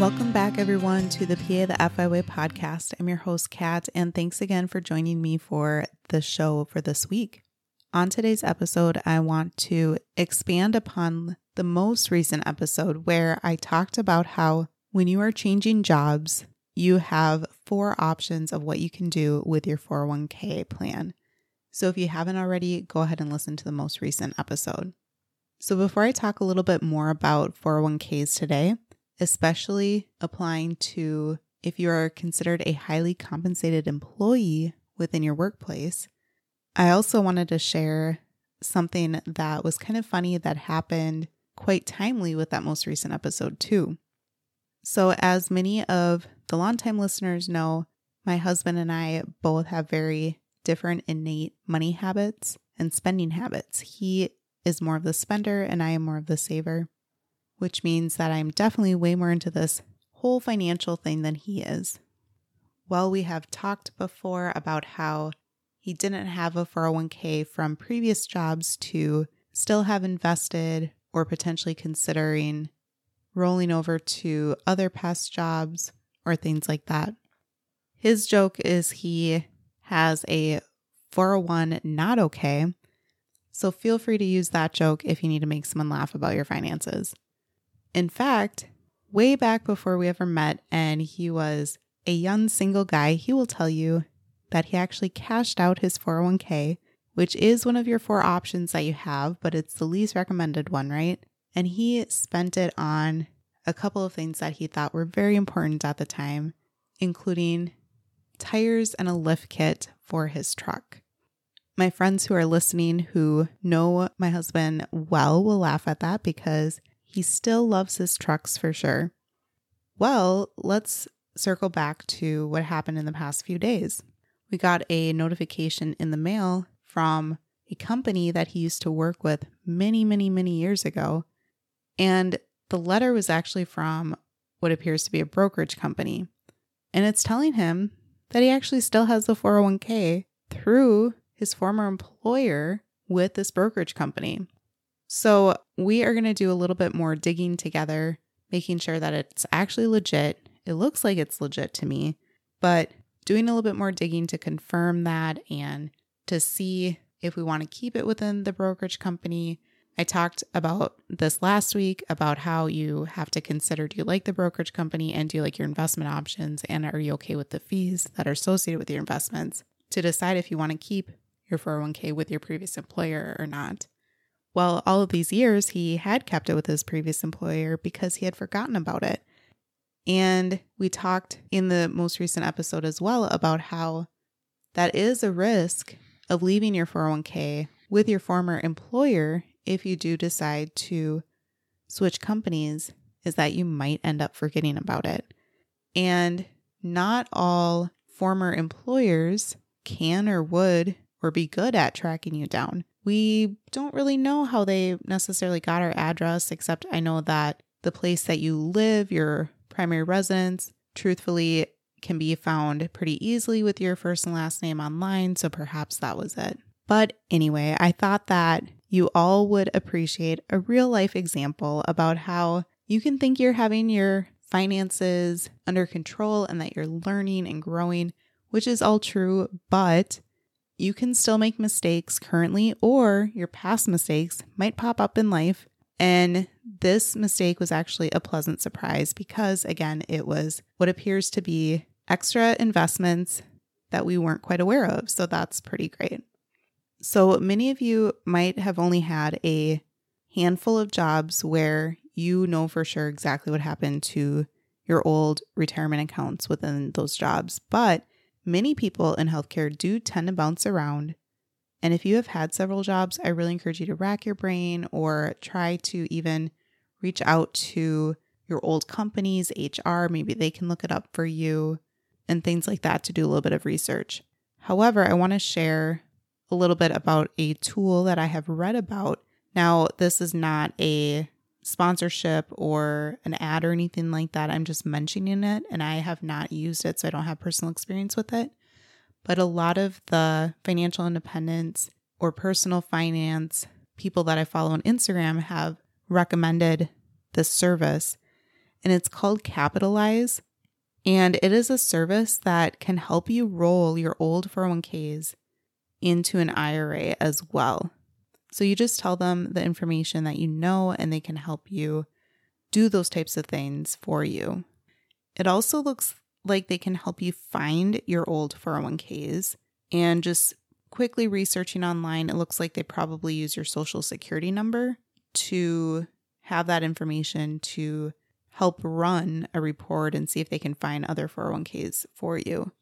Welcome back, everyone, to the PA the FI Way podcast. I'm your host, Kat, and thanks again for joining me for the show for this week. On today's episode, I want to expand upon the most recent episode where I talked about how when you are changing jobs, you have four options of what you can do with your 401k plan. So if you haven't already, go ahead and listen to the most recent episode. So before I talk a little bit more about 401ks today, especially applying to if you are considered a highly compensated employee within your workplace. I also wanted to share something that was kind of funny that happened quite timely with that most recent episode, too. So, as many of the longtime listeners know, my husband and I both have very different innate money habits and spending habits. He is more of the spender, and I am more of the saver which means that I'm definitely way more into this whole financial thing than he is. Well, we have talked before about how he didn't have a 401k from previous jobs to still have invested or potentially considering rolling over to other past jobs or things like that. His joke is he has a 401 not okay. So feel free to use that joke if you need to make someone laugh about your finances. In fact, way back before we ever met, and he was a young single guy, he will tell you that he actually cashed out his 401k, which is one of your four options that you have, but it's the least recommended one, right? And he spent it on a couple of things that he thought were very important at the time, including tires and a lift kit for his truck. My friends who are listening who know my husband well will laugh at that because he still loves his trucks for sure. Well, let's circle back to what happened in the past few days. We got a notification in the mail from a company that he used to work with many, many, many years ago. And the letter was actually from what appears to be a brokerage company. And it's telling him that he actually still has the 401k through his former employer with this brokerage company. So, we are going to do a little bit more digging together, making sure that it's actually legit. It looks like it's legit to me, but doing a little bit more digging to confirm that and to see if we want to keep it within the brokerage company. I talked about this last week about how you have to consider do you like the brokerage company and do you like your investment options and are you okay with the fees that are associated with your investments to decide if you want to keep your 401k with your previous employer or not. Well, all of these years, he had kept it with his previous employer because he had forgotten about it. And we talked in the most recent episode as well about how that is a risk of leaving your 401k with your former employer if you do decide to switch companies, is that you might end up forgetting about it. And not all former employers can or would or be good at tracking you down. We don't really know how they necessarily got our address, except I know that the place that you live, your primary residence, truthfully can be found pretty easily with your first and last name online. So perhaps that was it. But anyway, I thought that you all would appreciate a real life example about how you can think you're having your finances under control and that you're learning and growing, which is all true, but you can still make mistakes currently, or your past mistakes might pop up in life. And this mistake was actually a pleasant surprise because, again, it was what appears to be extra investments that we weren't quite aware of. So that's pretty great. So many of you might have only had a handful of jobs where you know for sure exactly what happened to your old retirement accounts within those jobs. But many people in healthcare do tend to bounce around. And if you have had several jobs, I really encourage you to rack your brain or try to even reach out to your old company's HR. Maybe they can look it up for you and things like that to do a little bit of research. However, I want to share a little bit about a tool that I have read about. Now, this is not a sponsorship or an ad or anything like that. I'm just mentioning it and I have not used it, so I don't have personal experience with it. But a lot of the financial independence or personal finance people that I follow on Instagram have recommended this service, and it's called Capitalize. And it is a service that can help you roll your old 401ks into an IRA as well. So you just tell them the information that you know, and they can help you do those types of things for you. It also looks like they can help you find your old 401ks and just quickly researching online, it looks like they probably use your social security number to have that information to help run a report and see if they can find other 401ks for you.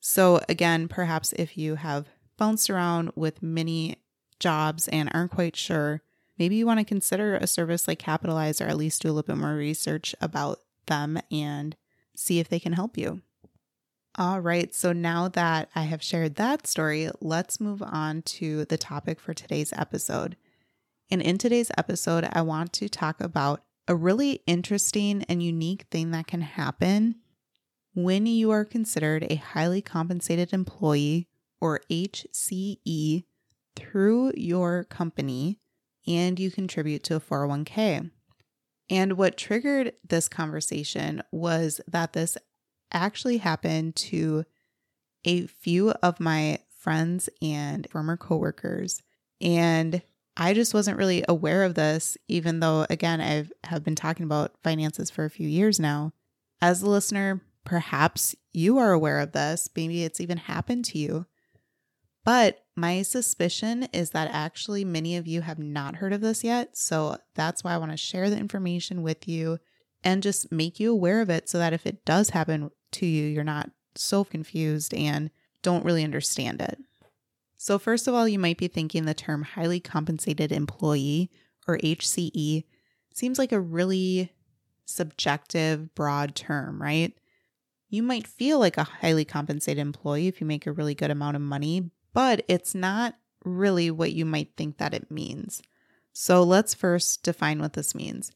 So, again, perhaps if you have bounced around with many jobs and aren't quite sure, maybe you want to consider a service like Capitalize or at least do a little bit more research about them and see if they can help you. All right, so now that I have shared that story, let's move on to the topic for today's episode. And in today's episode, I want to talk about a really interesting and unique thing that can happen when you are considered a highly compensated employee or HCE through your company and you contribute to a 401k. And what triggered this conversation was that this actually happened to a few of my friends and former coworkers. And I just wasn't really aware of this, even though, again, I have been talking about finances for a few years now. As a listener, perhaps you are aware of this. Maybe it's even happened to you. But my suspicion is that actually many of you have not heard of this yet. So that's why I want to share the information with you and just make you aware of it so that if it does happen to you, you're not so confused and don't really understand it. So, first of all, you might be thinking the term highly compensated employee or HCE seems like a really subjective, broad term, right? You might feel like a highly compensated employee if you make a really good amount of money, but it's not really what you might think that it means. So, let's first define what this means.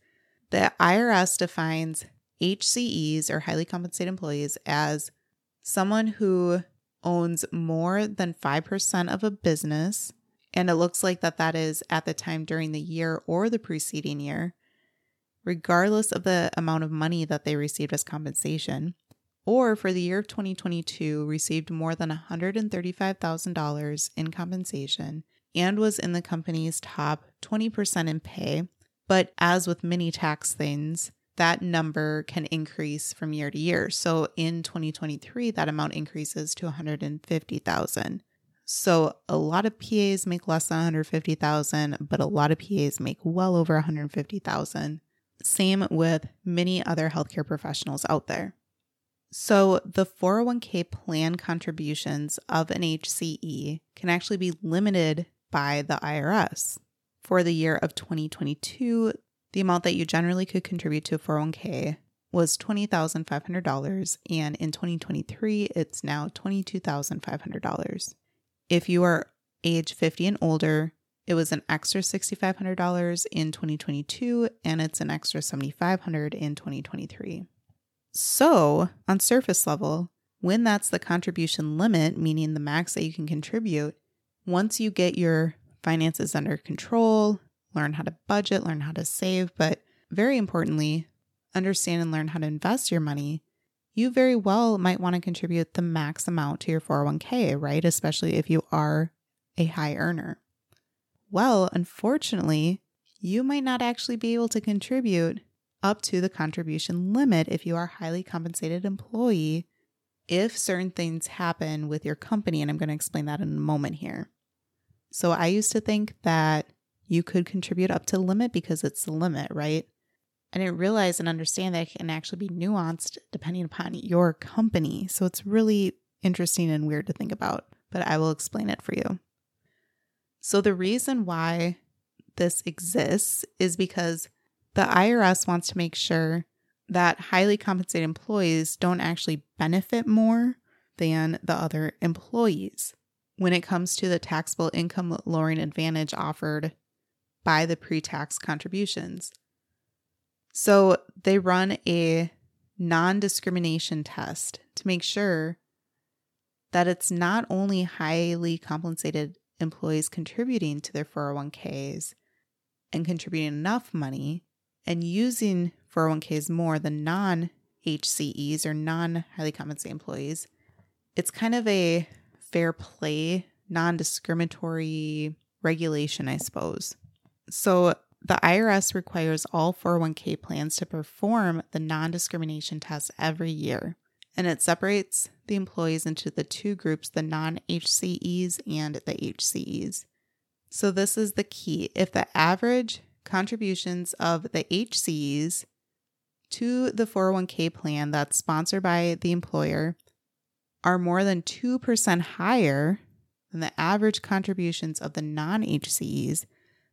The IRS defines HCEs or highly compensated employees as someone who owns more than 5% of a business, and it looks like that that is at the time during the year or the preceding year, regardless of the amount of money that they received as compensation, or for the year of 2022 received more than $135,000 in compensation and was in the company's top 20% in pay. But as with many tax things, that number can increase from year to year. So in 2023, that amount increases to 150,000. So a lot of PAs make less than 150,000, but a lot of PAs make well over 150,000. Same with many other healthcare professionals out there. So the 401k plan contributions of an HCE can actually be limited by the IRS. For the year of 2022, the amount that you generally could contribute to a 401k was $20,500, and in 2023, it's now $22,500. If you are age 50 and older, it was an extra $6,500 in 2022, and it's an extra 7,500 in 2023. So, on surface level, when that's the contribution limit, meaning the max that you can contribute, once you get your finances under control, learn how to budget, learn how to save, but very importantly, understand and learn how to invest your money, you very well might want to contribute the max amount to your 401k, right? Especially if you are a high earner. Well, unfortunately, you might not actually be able to contribute up to the contribution limit if you are a highly compensated employee if certain things happen with your company. And I'm going to explain that in a moment here. So I used to think that you could contribute up to the limit because it's the limit, right? I didn't realize and understand that it can actually be nuanced depending upon your company. So it's really interesting and weird to think about, but I will explain it for you. So the reason why this exists is because the IRS wants to make sure that highly compensated employees don't actually benefit more than the other employees when it comes to the taxable income lowering advantage offered by the pre tax contributions. So they run a non discrimination test to make sure that it's not only highly compensated employees contributing to their 401ks and contributing enough money and using 401ks more than non HCEs or non highly compensated employees. It's kind of a fair play, non discriminatory regulation, I suppose. So the IRS requires all 401k plans to perform the non discrimination test every year, and it separates the employees into the two groups the non HCEs and the HCEs. So, this is the key. If the average contributions of the HCEs to the 401k plan that's sponsored by the employer are more than 2% higher than the average contributions of the non HCEs,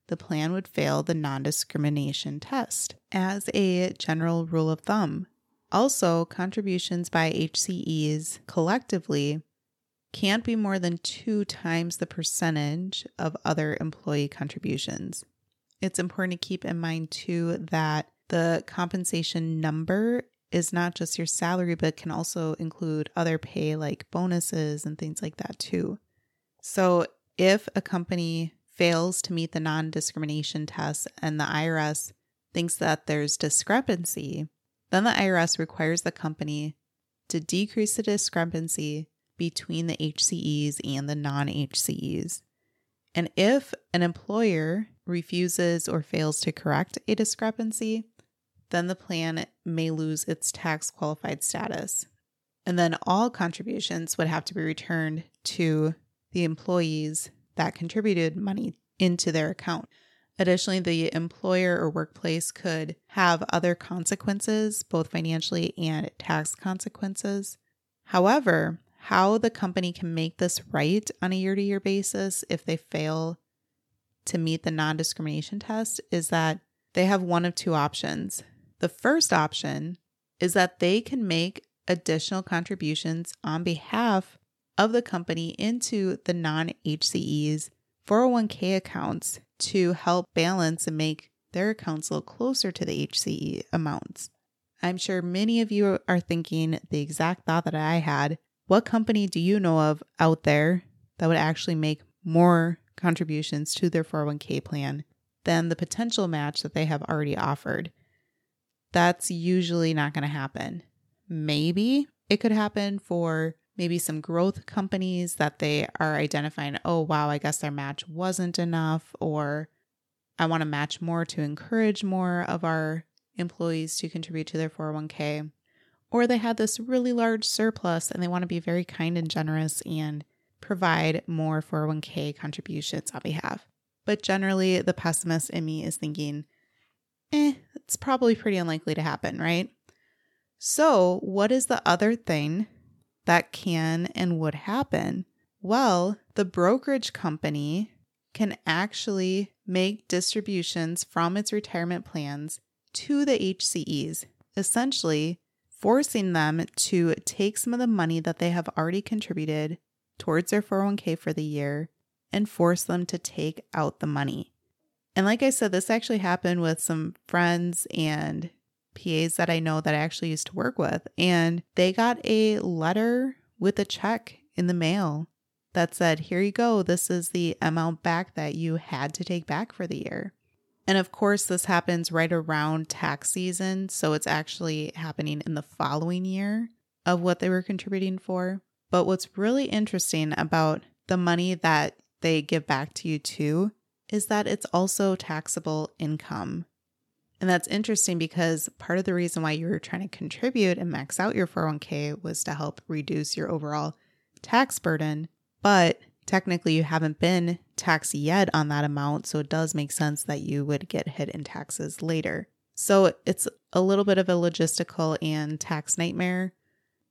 the plan would fail the non discrimination test as a general rule of thumb. Also, contributions by HCEs collectively can't be more than two times the percentage of other employee contributions. It's important to keep in mind, too, that the compensation number is not just your salary, but can also include other pay like bonuses and things like that, too. So, if a company fails to meet the non discrimination test and the IRS thinks that there's discrepancy, then the IRS requires the company to decrease the discrepancy between the HCEs and the non HCEs. And if an employer refuses or fails to correct a discrepancy, then the plan may lose its tax qualified status. And then all contributions would have to be returned to the employees that contributed money into their account. Additionally, the employer or workplace could have other consequences, both financially and tax consequences. However, how the company can make this right on a year to year basis if they fail to meet the non discrimination test is that they have one of two options. The first option is that they can make additional contributions on behalf of the company into the non HCEs 401k accounts to help balance and make their accounts look closer to the HCE amounts. I'm sure many of you are thinking the exact thought that I had. What company do you know of out there that would actually make more contributions to their 401k plan than the potential match that they have already offered? That's usually not going to happen. Maybe it could happen for maybe some growth companies that they are identifying, oh, wow, I guess their match wasn't enough, or I want to match more to encourage more of our employees to contribute to their 401k. Or they had this really large surplus and they want to be very kind and generous and provide more 401k contributions on behalf. But generally, the pessimist in me is thinking, eh, it's probably pretty unlikely to happen, right? So, what is the other thing that can and would happen? Well, the brokerage company can actually make distributions from its retirement plans to the HCEs, essentially forcing them to take some of the money that they have already contributed towards their 401k for the year and force them to take out the money. And like I said, this actually happened with some friends and PAs that I know that I actually used to work with. And they got a letter with a check in the mail that said, Here you go. This is the amount back that you had to take back for the year. And of course, this happens right around tax season. So it's actually happening in the following year of what they were contributing for. But what's really interesting about the money that they give back to you too is that it's also taxable income. And that's interesting because part of the reason why you were trying to contribute and max out your 401k was to help reduce your overall tax burden. But technically you haven't been taxed yet on that amount. So it does make sense that you would get hit in taxes later. So it's a little bit of a logistical and tax nightmare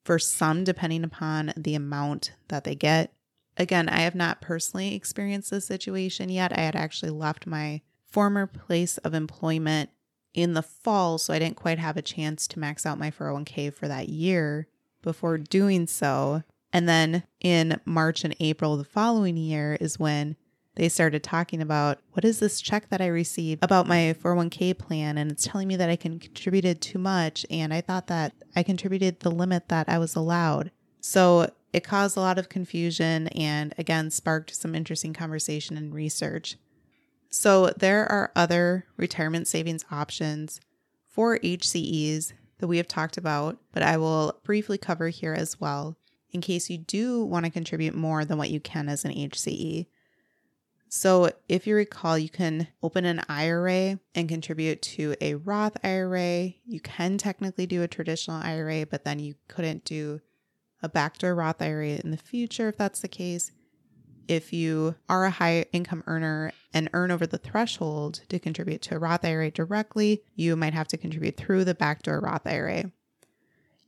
for some, depending upon the amount that they get. Again, I have not personally experienced this situation yet. I had actually left my former place of employment in the fall, so I didn't quite have a chance to max out my 401k for that year before doing so. And then in March and April the following year is when they started talking about what is this check that I received about my 401k plan and it's telling me that I contributed too much and I thought that I contributed the limit that I was allowed. So it caused a lot of confusion and again sparked some interesting conversation and research. So there are other retirement savings options for HCEs that we have talked about, but I will briefly cover here as well in case you do want to contribute more than what you can as an HCE. So, if you recall, you can open an IRA and contribute to a Roth IRA. You can technically do a traditional IRA, but then you couldn't do a backdoor Roth IRA in the future if that's the case. If you are a high income earner and earn over the threshold to contribute to a Roth IRA directly, you might have to contribute through the backdoor Roth IRA.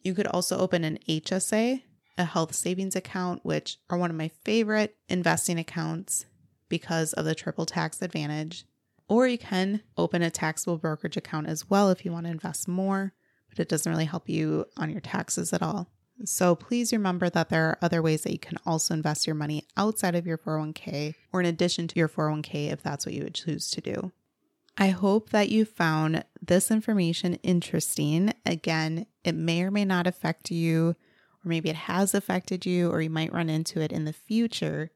You could also open an HSA, a health savings account, which are one of my favorite investing accounts because of the triple tax advantage. Or you can open a taxable brokerage account as well if you want to invest more, but it doesn't really help you on your taxes at all. So please remember that there are other ways that you can also invest your money outside of your 401k or in addition to your 401k if that's what you would choose to do. I hope that you found this information interesting. Again, it may or may not affect you, or maybe it has affected you, or you might run into it in the future.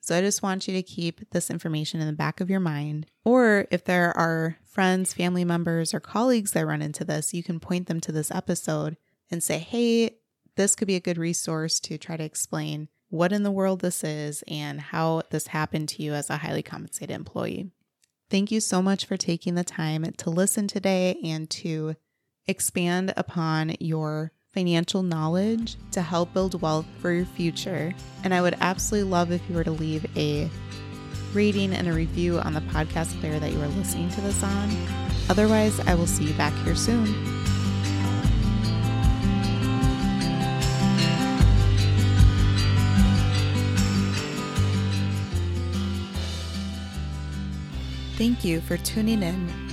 So I just want you to keep this information in the back of your mind. Or if there are friends, family members, or colleagues that run into this, you can point them to this episode and say, hey, this could be a good resource to try to explain what in the world this is and how this happened to you as a highly compensated employee. Thank you so much for taking the time to listen today and to expand upon your financial knowledge to help build wealth for your future. And I would absolutely love if you were to leave a rating and a review on the podcast player that you are listening to this on. Otherwise, I will see you back here soon. Thank you for tuning in